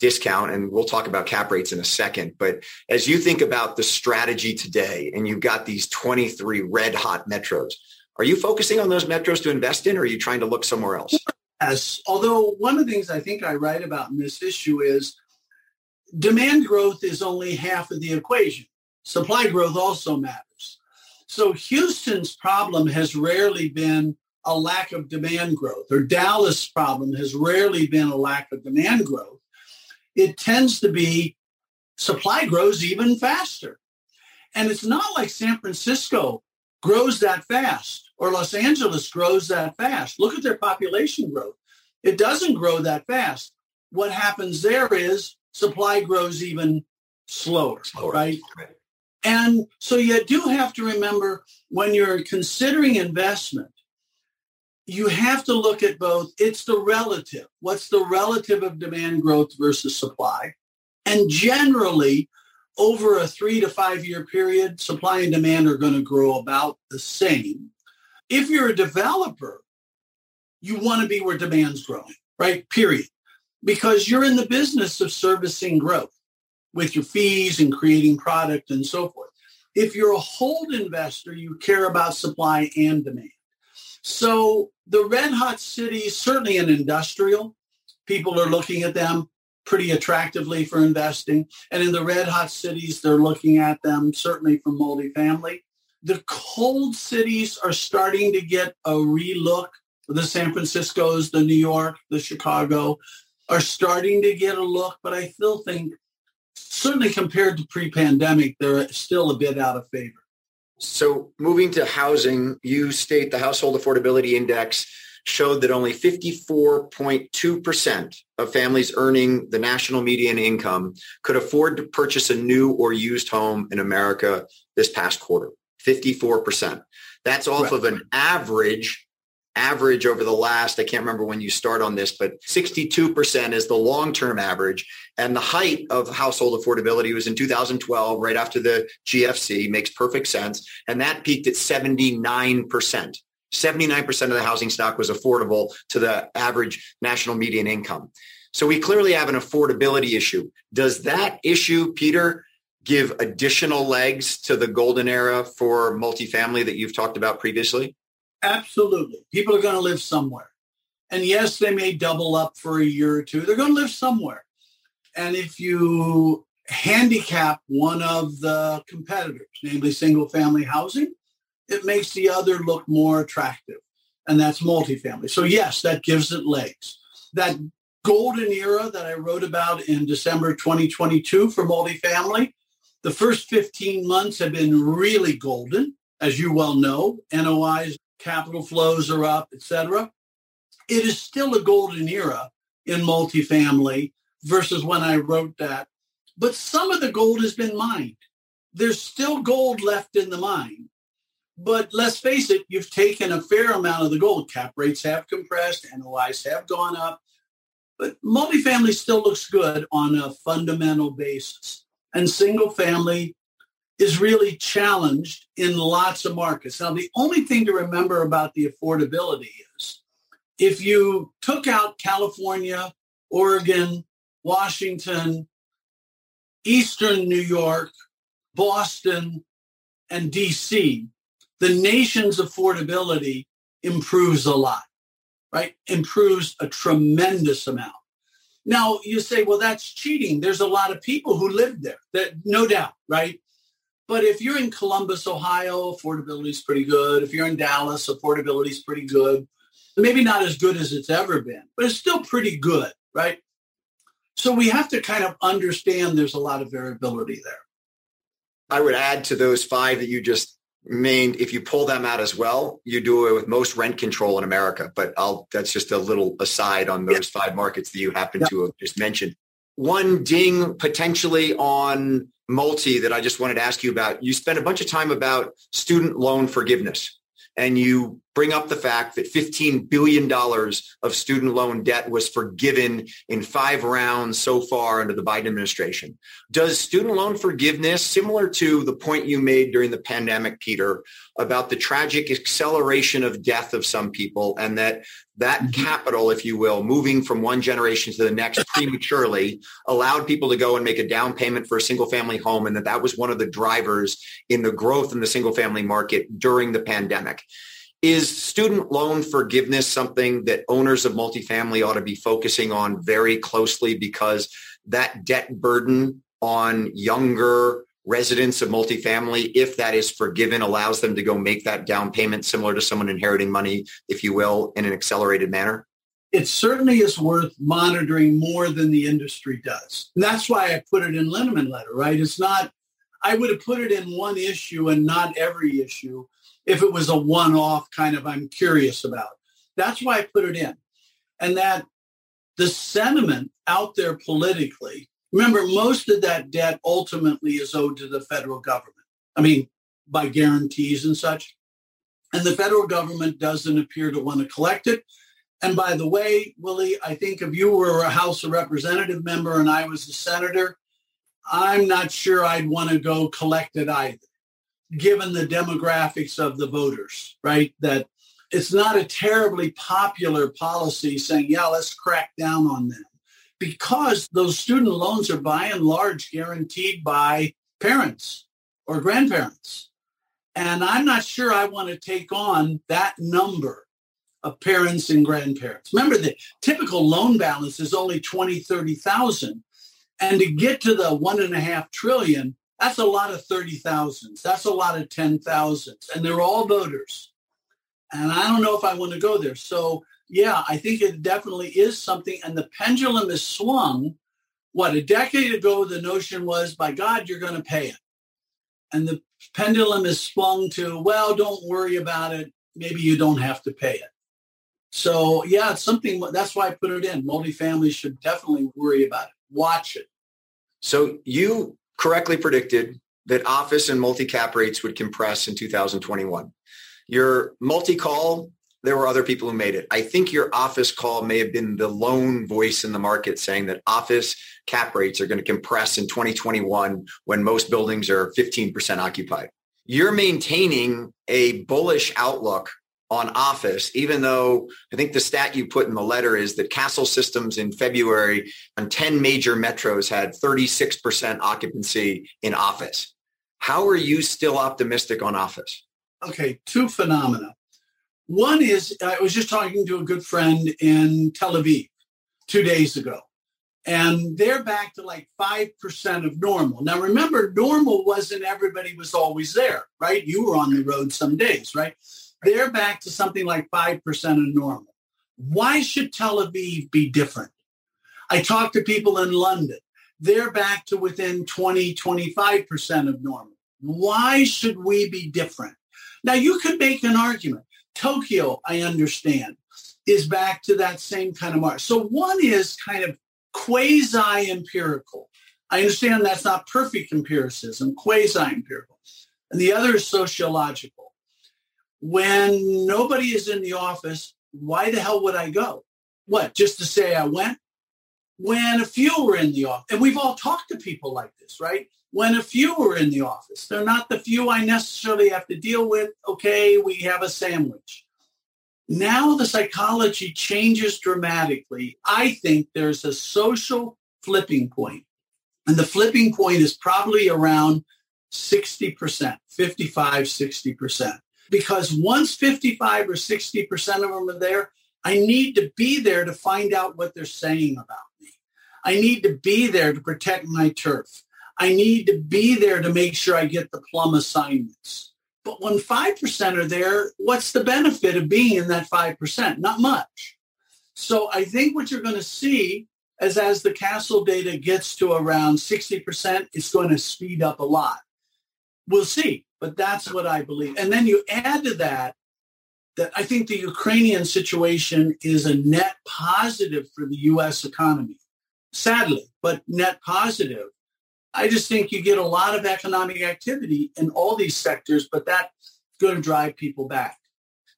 discount? And we'll talk about cap rates in a second but as you think about the strategy today and you've got these 23 red hot metros are you focusing on those metros to invest in or are you trying to look somewhere else Yes, although one of the things I think I write about in this issue is demand growth is only half of the equation. Supply growth also matters. So Houston's problem has rarely been a lack of demand growth, or Dallas' problem has rarely been a lack of demand growth. It tends to be supply grows even faster. And it's not like San Francisco grows that fast or Los Angeles grows that fast. Look at their population growth. It doesn't grow that fast. What happens there is supply grows even slower, slower. right? And so you do have to remember when you're considering investment, you have to look at both. It's the relative. What's the relative of demand growth versus supply? And generally, over a three to five year period, supply and demand are going to grow about the same. If you're a developer, you want to be where demand's growing, right? Period. Because you're in the business of servicing growth with your fees and creating product and so forth. If you're a hold investor, you care about supply and demand. So the red hot cities, certainly in industrial, people are looking at them pretty attractively for investing. And in the red hot cities, they're looking at them certainly for multifamily the cold cities are starting to get a relook. The San Francisco's, the New York, the Chicago are starting to get a look, but I still think certainly compared to pre-pandemic, they're still a bit out of favor. So moving to housing, you state the household affordability index showed that only 54.2% of families earning the national median income could afford to purchase a new or used home in America this past quarter. 54%. That's off right. of an average, average over the last, I can't remember when you start on this, but 62% is the long-term average. And the height of household affordability was in 2012, right after the GFC, makes perfect sense. And that peaked at 79%. 79% of the housing stock was affordable to the average national median income. So we clearly have an affordability issue. Does that issue, Peter, give additional legs to the golden era for multifamily that you've talked about previously? Absolutely. People are going to live somewhere. And yes, they may double up for a year or two. They're going to live somewhere. And if you handicap one of the competitors, namely single family housing, it makes the other look more attractive. And that's multifamily. So yes, that gives it legs. That golden era that I wrote about in December 2022 for multifamily, the first 15 months have been really golden, as you well know. NOIs, capital flows are up, etc. It is still a golden era in multifamily versus when I wrote that. But some of the gold has been mined. There's still gold left in the mine. But let's face it, you've taken a fair amount of the gold. Cap rates have compressed, NOIs have gone up. But multifamily still looks good on a fundamental basis. And single family is really challenged in lots of markets. Now, the only thing to remember about the affordability is if you took out California, Oregon, Washington, Eastern New York, Boston, and DC, the nation's affordability improves a lot, right? Improves a tremendous amount. Now you say, well, that's cheating. There's a lot of people who live there, that no doubt, right? But if you're in Columbus, Ohio, affordability is pretty good. If you're in Dallas, affordability is pretty good. Maybe not as good as it's ever been, but it's still pretty good, right? So we have to kind of understand there's a lot of variability there. I would add to those five that you just named, if you pull them out as well, you do it with most rent control in America. But I'll that's just a little aside on those yeah. five markets that you happen yeah. to have just mentioned. One ding potentially on multi that I just wanted to ask you about. You spent a bunch of time about student loan forgiveness and you bring up the fact that $15 billion of student loan debt was forgiven in five rounds so far under the Biden administration. Does student loan forgiveness, similar to the point you made during the pandemic, Peter, about the tragic acceleration of death of some people and that that mm-hmm. capital, if you will, moving from one generation to the next prematurely allowed people to go and make a down payment for a single family home and that that was one of the drivers in the growth in the single family market during the pandemic. Is student loan forgiveness something that owners of multifamily ought to be focusing on very closely because that debt burden on younger residents of multifamily, if that is forgiven, allows them to go make that down payment similar to someone inheriting money, if you will, in an accelerated manner? It certainly is worth monitoring more than the industry does. And that's why I put it in Linneman letter, right? It's not, I would have put it in one issue and not every issue if it was a one-off kind of I'm curious about. That's why I put it in. And that the sentiment out there politically Remember, most of that debt ultimately is owed to the federal government. I mean, by guarantees and such. And the federal government doesn't appear to want to collect it. And by the way, Willie, I think if you were a House of Representative member and I was a senator, I'm not sure I'd want to go collect it either, given the demographics of the voters, right? That it's not a terribly popular policy saying, yeah, let's crack down on them because those student loans are by and large guaranteed by parents or grandparents. And I'm not sure I want to take on that number of parents and grandparents. Remember, the typical loan balance is only 20, 30,000. And to get to the one and a half trillion, that's a lot of 30,000s. That's a lot of 10,000s. And they're all voters. And I don't know if I want to go there. So yeah, I think it definitely is something. And the pendulum is swung. What, a decade ago, the notion was, by God, you're going to pay it. And the pendulum is swung to, well, don't worry about it. Maybe you don't have to pay it. So, yeah, it's something, that's why I put it in. Multifamily should definitely worry about it. Watch it. So you correctly predicted that office and multi-cap rates would compress in 2021. Your multi-call there were other people who made it. I think your office call may have been the lone voice in the market saying that office cap rates are going to compress in 2021 when most buildings are 15% occupied. You're maintaining a bullish outlook on office, even though I think the stat you put in the letter is that Kastle Systems in February on 10 major metros had 36% occupancy in office. How are you still optimistic on office? Okay, two phenomena. One is I was just talking to a good friend in Tel Aviv two days ago, and they're back to like 5% of normal. Now, remember, normal wasn't everybody was always there, right? You were on the road some days, right? They're back to something like 5% of normal. Why should Tel Aviv be different? I talk to people in London. They're back to within 20, 25% of normal. Why should we be different? Now, you could make an argument. Tokyo, I understand, is back to that same kind of mark. So one is kind of quasi-empirical. I understand that's not perfect empiricism, quasi-empirical. And the other is sociological. When nobody is in the office, why the hell would I go? What, just to say I went? When a few were in the office, and we've all talked to people like this, right? When a few were in the office, they're not the few I necessarily have to deal with. Okay, we have a sandwich now the psychology changes dramatically. I think there's a social flipping. And the flipping point is probably around 60%, 55, 60%. Because once 55 or 60% of them are there, I need to be there to find out what they're saying about me. I need to be there to protect my turf. I need to be there to make sure I get the plum assignments. But when 5% are there, what's the benefit of being in that 5%? Not much. So I think what you're going to see is as the Kastle data gets to around 60%, it's going to speed up a lot. We'll see, but that's what I believe. And then you add to that that I think the Ukrainian situation is a net positive for the U.S. economy. Sadly, but net positive I just think you get a lot of economic activity in all these sectors, but that's going to drive people back.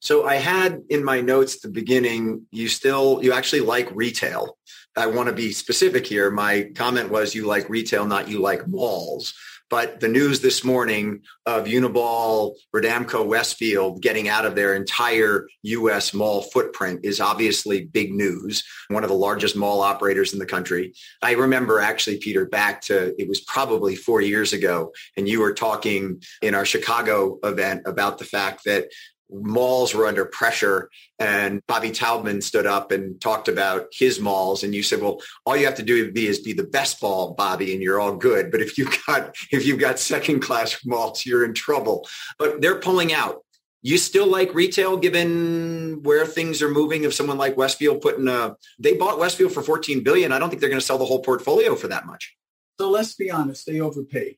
So I had in my notes at the beginning, you still, you actually like retail. I want to be specific here. My comment was you like retail, not you like malls. But the news this morning of Unibail, Rodamco, Westfield getting out of their entire U.S. mall footprint is obviously big news. One of the largest mall operators in the country. I remember actually, Peter, back to it was probably four years ago, and you were talking in our Chicago event about the fact that malls were under pressure and Bobby Taubman stood up and talked about his malls and you said, well, all you have to do be is be the best ball, Bobby, and you're all good. But if you've got if you've got second class malls, you're in trouble. But they're pulling out. You still like retail given where things are moving? If someone like Westfield putting a they bought Westfield for 14 billion, I don't think they're going to sell the whole portfolio for that much. So let's be honest, they overpaid.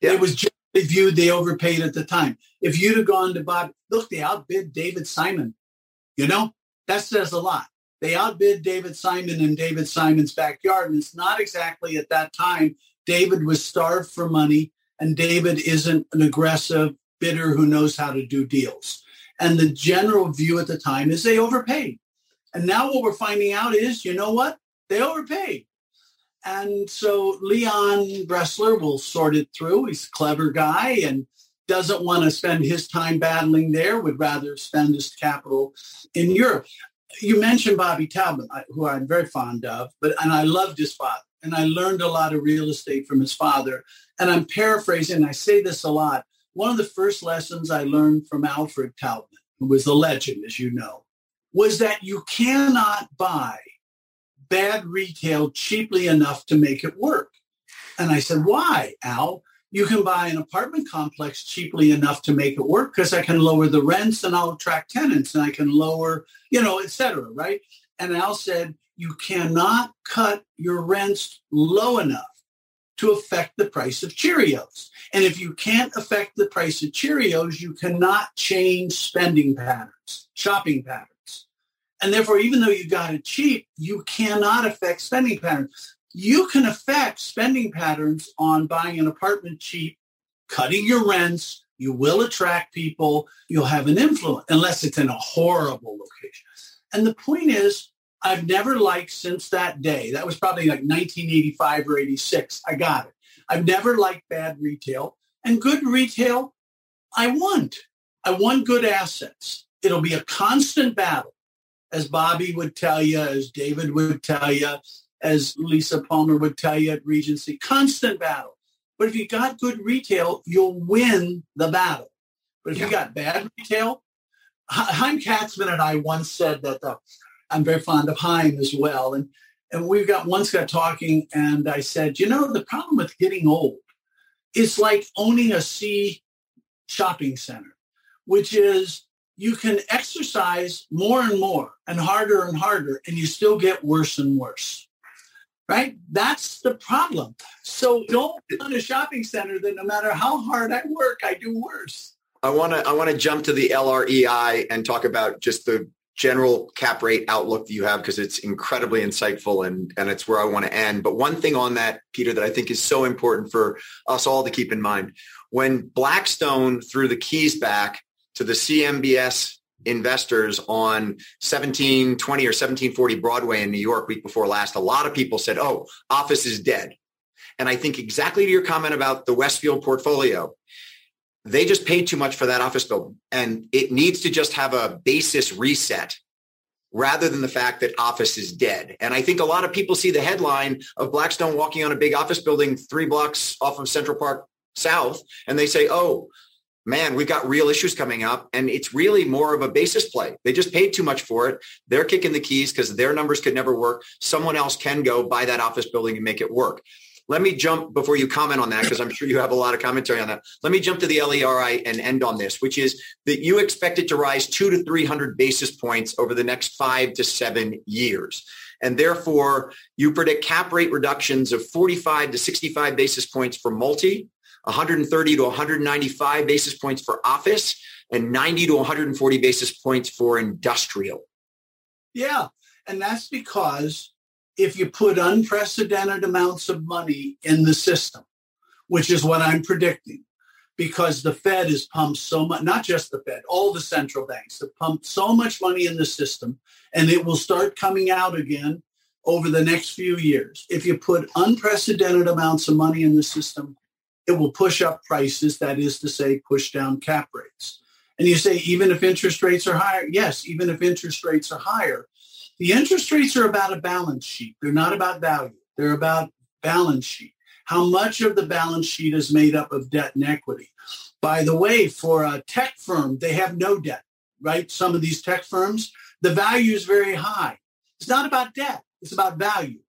Yeah. It was they viewed they overpaid at the time. If you'd have gone to Bob, look, they outbid David Simon. You know, that says a lot. They outbid David Simon in David Simon's backyard. And it's not exactly at that time. David was starved for money and David isn't an aggressive bidder who knows how to do deals. And the general view at the time is they overpaid. And now what we're finding out is, you know what? They overpaid. And so Leon Bressler will sort it through. He's a clever guy and doesn't want to spend his time battling there, would rather spend his capital in Europe. You mentioned Bobby Taubman, who I'm very fond of, but and I loved his father. And I learned a lot of real estate from his father. And I'm paraphrasing, I say this a lot. One of the first lessons I learned from Alfred Taubman, who was a legend, as you know, was that you cannot buy bad retail cheaply enough to make it work. And I said, why, Al? You can buy an apartment complex cheaply enough to make it work because I can lower the rents and I'll attract tenants and I can lower, you know, et cetera, right? And Al said, you cannot cut your rents low enough to affect the price of Cheerios. And if you can't affect the price of Cheerios, you cannot change spending patterns, shopping patterns. And therefore, even though you got it cheap, you cannot affect spending patterns. You can affect spending patterns on buying an apartment cheap, cutting your rents. You will attract people. You'll have an influence, unless it's in a horrible location. And the point is, I've never liked since that day. That was probably like 1985 or 86. I got it. I've never liked bad retail and good retail. I want. I want good assets. it'll be a constant battle, as Bobby would tell you, as David would tell you, as Lisa Palmer would tell you at Regency, constant battle. But if you got good retail, you'll win the battle. But if yeah. you got bad retail, Chaim Katzman and I once said that uh, I'm very fond of Chaim as well. And, and we've got once got talking and I said, you know, the problem with getting old is like owning a C shopping center, which is you can exercise more and more and harder and harder and you still get worse and worse right? That's the problem. So don't run a shopping center that no matter how hard I work, I do worse. I want to I want to jump to the LREI and talk about just the general cap rate outlook that you have because it's incredibly insightful and and it's where I want to end. But one thing on that, Peter, that I think is so important for us all to keep in mind when Blackstone threw the keys back to the CMBS investors on 1720 or 1740 Broadway in New York week before last, a lot of people said, oh, office is dead. And I think exactly to your comment about the Westfield portfolio, they just paid too much for that office building and it needs to just have a basis reset rather than the fact that office is dead. And I think a lot of people see the headline of Blackstone walking on a big office building three blocks off of Central Park South and they say, oh, man, we've got real issues coming up. And it's really more of a basis play. They just paid too much for it. They're kicking the keys because their numbers could never work. Someone else can go buy that office building and make it work. Let me jump before you comment on that because I'm sure you have a lot of commentary on that. Let me jump to the LREI and end on this, which is that you expect it to rise two to 300 basis points over the next five to seven years. And therefore, you predict cap rate reductions of 45 to 65 basis points for multi, 130 to 195 basis points for office and 90 to 140 basis points for industrial. Yeah. And that's because if you put unprecedented amounts of money in the system, which is what I'm predicting, because the Fed has pumped so much, not just the Fed, all the central banks have pumped so much money in the system, and it will start coming out again over the next few years. If you put unprecedented amounts of money in the system, it will push up prices, that is to say, push down cap rates. And you say, even if interest rates are higher, yes, even if interest rates are higher, the interest rates are about a balance sheet. They're not about value. They're about balance sheet. How much of the balance sheet is made up of debt and equity? By the way, for a tech firm, they have no debt, right? Some of these tech firms, the value is very high. It's not about debt. It's about value.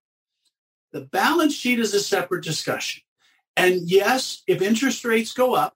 The balance sheet is a separate discussion. And yes, if interest rates go up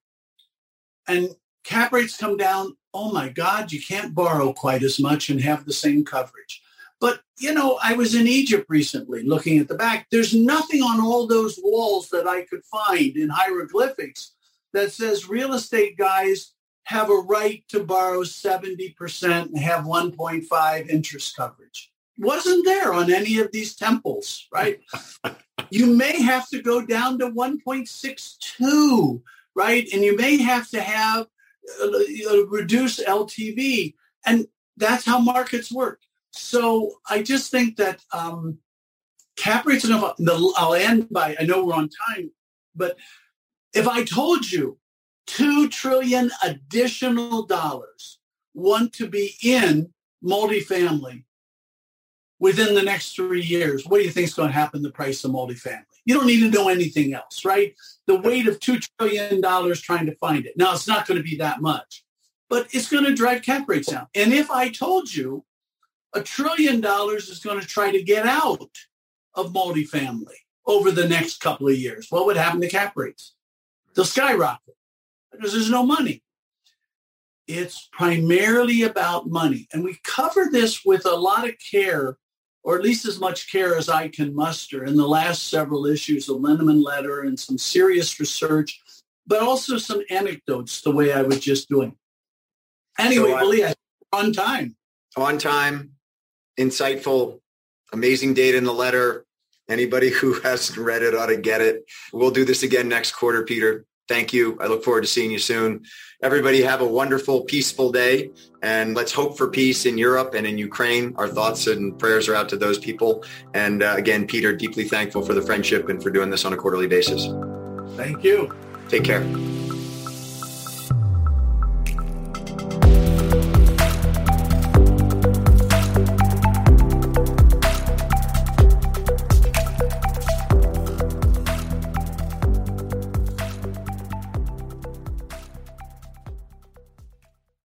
and cap rates come down, oh my God, you can't borrow quite as much and have the same coverage. But, you know, I was in Egypt recently looking at the back. There's nothing on all those walls that I could find in hieroglyphics that says real estate guys have a right to borrow 70% and have 1.5 interest coverage. Wasn't there on any of these temples, right? you may have to go down to 1.62, right? And you may have to have a, a reduced LTV. And that's how markets work. So I just think that um, cap rates enough. The, I'll end by, I know we're on time, but if I told you 2 trillion additional dollars want to be in multifamily within the next three years, what do you think is going to happen to the price of multifamily? You don't need to know anything else, right? The weight of $2 trillion trying to find it. Now, it's not going to be that much, but it's going to drive cap rates down. And if I told you a trillion dollars is going to try to get out of multifamily over the next couple of years, what would happen to cap rates? They'll skyrocket because there's no money. It's primarily about money. And we cover this with a lot of care or at least as much care as I can muster in the last several issues, the Linneman letter and some serious research, but also some anecdotes the way I was just doing. Anyway, so, uh, on time. On time, insightful, amazing data in the letter. Anybody who hasn't read it ought to get it. We'll do this again next quarter, Peter. Thank you. I look forward to seeing you soon. Everybody have a wonderful, peaceful day. And let's hope for peace in Europe and in Ukraine. Our thoughts and prayers are out to those people. And uh, again, Peter, deeply thankful for the friendship and for doing this on a quarterly basis. Thank you. Take care.